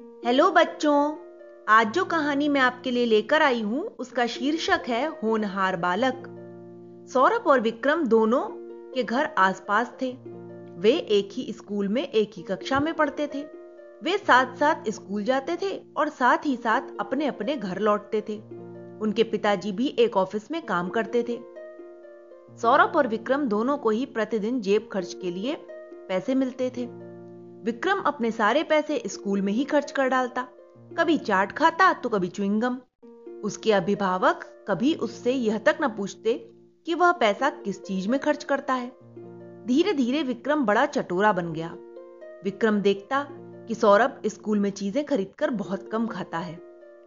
Hello बच्चों, आज जो कहानी मैं आपके लिए लेकर आई हूँ, उसका शीर्षक है होनहार बालक। सौरभ और विक्रम दोनों के घर आसपास थे। वे एक ही स्कूल में, एक ही कक्षा में पढ़ते थे। वे साथ साथ स्कूल जाते थे और साथ ही साथ अपने अपने घर लौटते थे। उनके पिताजी भी एक ऑफ़िस में काम करते थे। सौरभ और विक्रम दोनों को ही प्रतिदिन जेब खर्च के लिए पैसे मिलते थे। विक्रम अपने सारे पैसे स्कूल में ही खर्च कर डालता। कभी चाट खाता तो कभी च्विंगम उसके अभिभावक कभी उससे यह तक न पूछते कि वह पैसा किस चीज़ में खर्च करता है। धीरे धीरे विक्रम बड़ा चटोरा बन गया। विक्रम देखता कि सौरभ स्कूल में चीज़ें खरीदकर बहुत कम खाता है।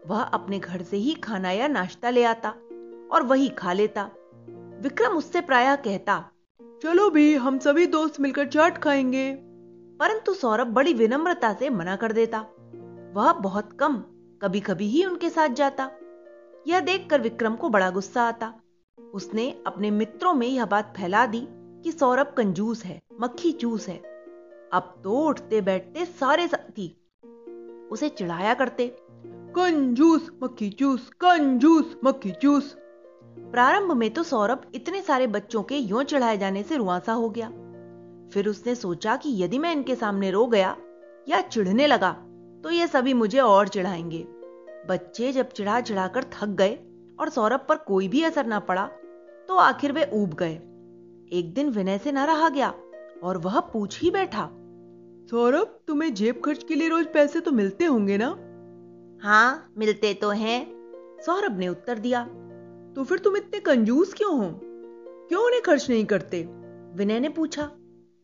वह अपने घर से ही खाना या नाश्ता ले आता और वही खा लेता। विक्रम उससे प्रायः कहता, चलो भी, हम सभी दोस्त मिलकर चाट खाएँगे। परंतु सौरभ बड़ी विनम्रता से मना कर देता। वह बहुत कम कभी कभी ही उनके साथ जाता। यह देखकर विक्रम को बड़ा गुस्सा आता। उसने अपने मित्रों में यह बात फैला दी कि सौरभ कंजूस है, मक्खी चूस है। अब तो उठते बैठते सारे साथी उसे चिढ़ाया करते, कंजूस, मक्खी चूस, कंजूस, मक्खी चूस। प्रारंभ में तो सौरभ इतने सारे बच्चों के यों चढ़ाए जाने से रुआसा हो गया। फिर उसने सोचा कि यदि मैं इनके सामने रो गया या चिढ़ने लगा तो ये सभी मुझे और चिढ़ाएँगे। बच्चे जब चिढ़ा चिढ़ाकर थक गए और सौरभ पर कोई भी असर ना पड़ा तो आखिर वे ऊब गए। एक दिन विनय से न रहा गया और वह पूछ ही बैठा सौरभ तुम्हें जेब खर्च के लिए रोज पैसे तो मिलते होंगे ना? हाँ मिलते तो हैं। सौरभ ने उत्तर दिया तो फिर तुम इतने कंजूस क्यों हो? क्यों उन्हें खर्च नहीं करते? विनय ने पूछा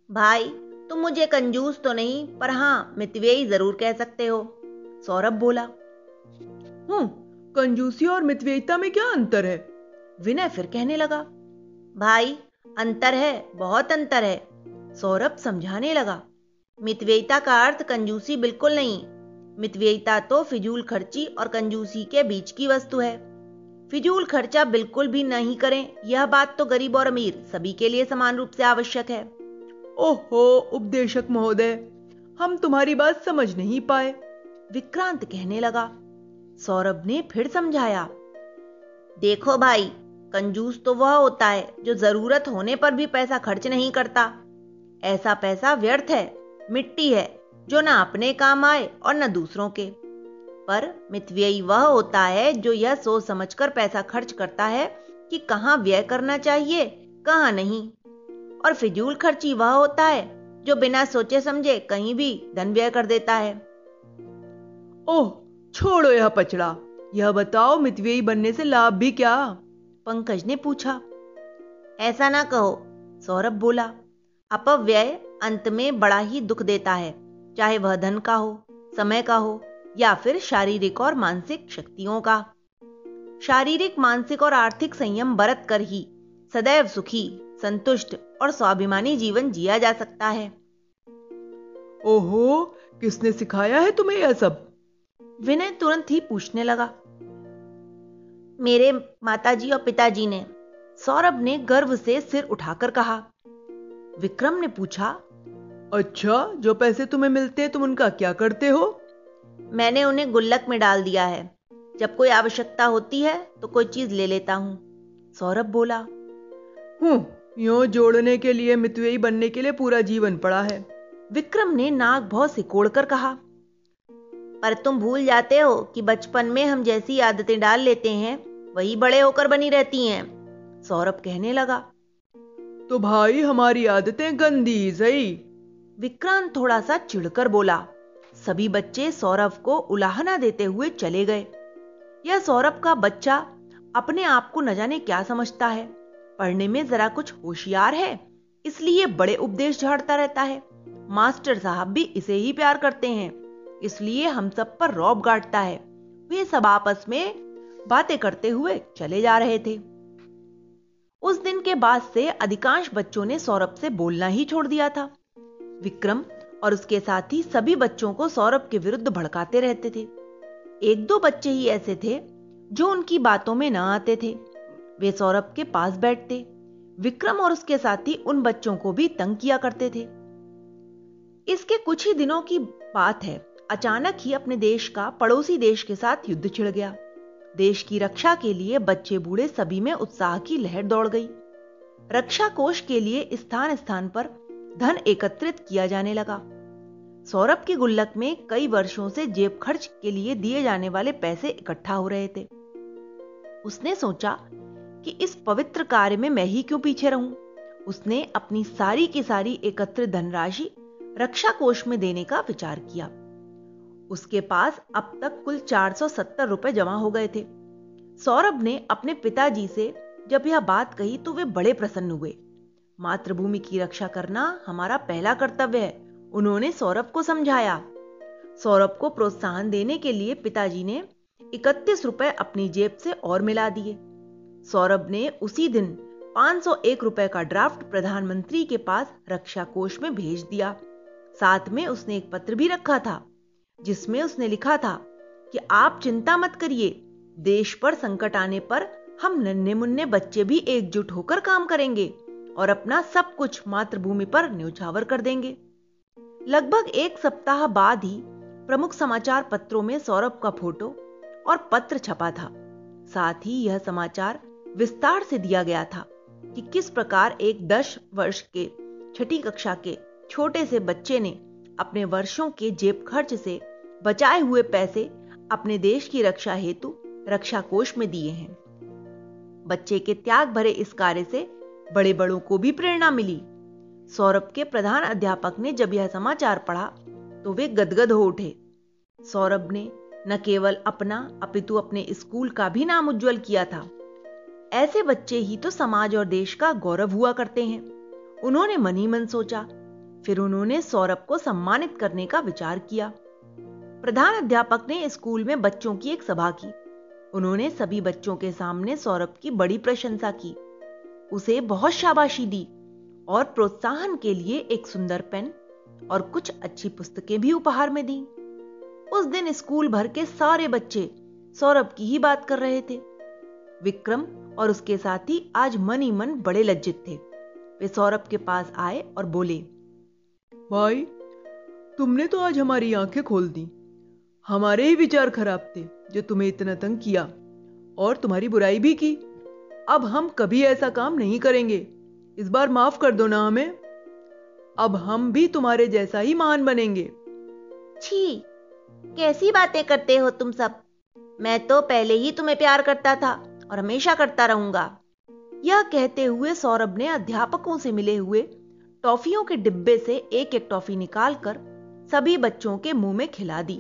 भाई तुम मुझे कंजूस तो नहीं पर हाँ मितव्ययी ज़रूर कह सकते हो। सौरभ बोला। हूँ कंजूसी और मितव्ययिता में क्या अंतर है? विनय फिर कहने लगा। भाई अंतर है बहुत अंतर है। सौरभ समझाने लगा। मितव्ययिता का अर्थ कंजूसी बिल्कुल नहीं। मितव्ययिता तो फिजूल खर्ची और कंजूसी के बीच की वस्तु है। फिजूल खर्चा बिल्कुल भी नहीं करें यह बात तो गरीब और अमीर सभी के लिए समान रूप से आवश्यक है। ओहो, उपदेशक महोदय, हम तुम्हारी बात समझ नहीं पाए। विक्रांत कहने लगा, सौरभ ने फिर समझाया, देखो भाई, कंजूस तो वह होता है जो ज़रूरत होने पर भी पैसा खर्च नहीं करता। ऐसा पैसा व्यर्थ है, मिट्टी है, जो ना अपने काम आए और न दूसरों के। पर मितव्ययी वह होता है जो यह सोच समझकर पैसा खर्च करता है कि कहाँ व्यय करना चाहिए, कहाँ नहीं। और फिजूल खर्ची वह होता है जो बिना सोचे समझे कहीं भी धन व्यय कर देता है। ओह छोड़ो यह पचड़ा यह बताओ मितव्ययी बनने से लाभ भी क्या? पंकज ने पूछा। ऐसा ना कहो सौरभ बोला। अपव्यय अंत में बड़ा ही दुख देता है चाहे वह धन का हो समय का हो या फिर शारीरिक और मानसिक शक्तियों का। शारीरिक मानसिक और आर्थिक संयम बरत कर ही सदैव सुखी संतुष्ट और स्वाभिमानी जीवन जिया जा सकता है। ओहो किसने सिखाया है तुम्हें यह सब? विनय तुरंत ही पूछने लगा। मेरे माताजी और पिताजी ने सौरभ ने गर्व से सिर उठाकर कहा। विक्रम ने पूछा अच्छा जो पैसे तुम्हें मिलते हैं तुम उनका क्या करते हो? मैंने उन्हें गुल्लक में डाल दिया है। जब कोई आवश्यकता होती है तो कोई चीज़ ले लेता हूँ। सौरभ बोला हूँ यो जोड़ने के लिए मितवेई बनने के लिए पूरा जीवन पड़ा है। विक्रम ने नाक बहुत सिकोड़ कर कहा पर तुम भूल जाते हो कि बचपन में हम जैसी आदतें डाल लेते हैं वही बड़े होकर बनी रहती हैं सौरभ कहने लगा। तो भाई हमारी आदतें गंदी सही? विक्रांत थोड़ा सा चिढ़कर बोला। सभी बच्चे सौरभ को उलाहना देते हुए चले गए। यह सौरभ का बच्चा अपने आप को न जाने क्या समझता है। पढ़ने में जरा कुछ होशियार है, इसलिए बड़े उपदेश झाड़ता रहता है। मास्टर साहब भी इसे ही प्यार करते हैं, इसलिए हम सब पर रौब गाटता है। वे सब आपस में बातें करते हुए चले जा रहे थे। उस दिन के बाद से अधिकांश बच्चों ने सौरभ से बोलना ही छोड़ दिया था। विक्रम और उसके साथ ही सभी बच्चों को सौरभ के विरुद्ध भड़काते रहते थे। एक दो बच्चे ही ऐसे थे जो उनकी बातों में न आते थे। वे सौरभ के पास बैठते। विक्रम और उसके साथी उन बच्चों को भी तंग किया करते थे। इसके कुछ ही दिनों की बात है। अचानक ही अपने देश का पड़ोसी देश के साथ युद्ध छिड़ गया। देश की रक्षा के लिए बच्चे बूढ़े सभी में उत्साह की लहर दौड़ गई। रक्षा कोष के लिए स्थान स्थान पर धन एकत्रित किया जाने लगा। सौरभ के गुल्लक में कई वर्षों से जेब खर्च के लिए दिए जाने वाले पैसे इकट्ठा हो रहे थे। उसने सोचा कि इस पवित्र कार्य में मैं ही क्यों पीछे रहूँ? उसने अपनी सारी की सारी एकत्र धनराशि रक्षा कोष में देने का विचार किया। उसके पास अब तक कुल 470 रुपए जमा हो गए थे। सौरभ ने अपने पिताजी से, जब यह बात कही तो वे बड़े प्रसन्न हुए। मातृभूमि की रक्षा करना हमारा पहला कर्तव्य है, उन्होंने सौरभ को समझाया। सौरभ को प्रोत्साहन देने के लिए पिताजी ने इकतीस रुपए अपनी जेब से और मिला दिए। सौरभ ने उसी दिन 501 रुपए का ड्राफ्ट प्रधानमंत्री के पास रक्षा कोष में भेज दिया। साथ में उसने एक पत्र भी रखा था, जिसमें उसने लिखा था कि आप चिंता मत करिए, देश पर संकट आने पर हम नन्हे मुन्ने बच्चे भी एकजुट होकर काम करेंगे और अपना सब कुछ मातृभूमि पर न्यौछावर कर देंगे। लगभग एक सप्ताह बाद ही प्रमुख समाचार पत्रों में सौरभ का फ़ोटो और पत्र छपा था। साथ ही यह समाचार विस्तार से दिया गया था कि किस प्रकार एक दस वर्ष के छठी कक्षा के छोटे से बच्चे ने अपने वर्षों के जेब खर्च से बचाए हुए पैसे अपने देश की रक्षा हेतु रक्षा कोष में दिए हैं। बच्चे के त्याग भरे इस कार्य से बड़े बड़ों को भी प्रेरणा मिली। सौरभ के प्रधान अध्यापक ने जब यह समाचार पढ़ा तो वे गदगद हो उठे। सौरभ ने न केवल अपना, अपितु अपने स्कूल का भी नाम उज्जवल किया था। ऐसे बच्चे ही तो समाज और देश का गौरव हुआ करते हैं। उन्होंने मन ही मन सोचा, फिर उन्होंने सौरभ को सम्मानित करने का विचार किया। प्रधान अध्यापक ने स्कूल में बच्चों की एक सभा की। उन्होंने सभी बच्चों के सामने सौरभ की बड़ी प्रशंसा की। उसे बहुत शाबाशी दी और प्रोत्साहन के लिए एक सुंदर पेन और कुछ अच्छी पुस्तकें भी उपहार में दी। उस दिन स्कूल भर के सारे बच्चे सौरभ की ही बात कर रहे थे। विक्रम और उसके साथी आज मन ही मन बड़े लज्जित थे। वे सौरभ के पास आए और बोले भाई तुमने तो आज हमारी आँखें खोल दी। हमारे ही विचार खराब थे जो तुम्हें इतना तंग किया और तुम्हारी बुराई भी की। अब हम कभी ऐसा काम नहीं करेंगे। इस बार माफ़ कर दो ना हमें। अब हम भी तुम्हारे जैसा ही महान बनेंगे। छी कैसी बातें करते हो तुम सब? मैं तो पहले ही तुम्हें प्यार करता था। और हमेशा करता रहूँगा। यह कहते हुए सौरभ ने अध्यापकों से मिले हुए टॉफियों के डिब्बे से एक एक टॉफी निकालकर सभी बच्चों के मुँह में खिला दी।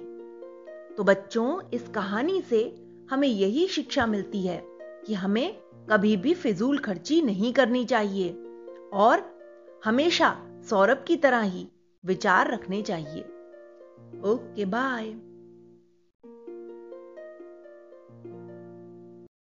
तो बच्चों, इस कहानी से हमें यही शिक्षा मिलती है कि हमें कभी भी फिजूल खर्ची नहीं करनी चाहिए और हमेशा सौरभ की तरह ही विचार रखने चाहिए। Okay, bye.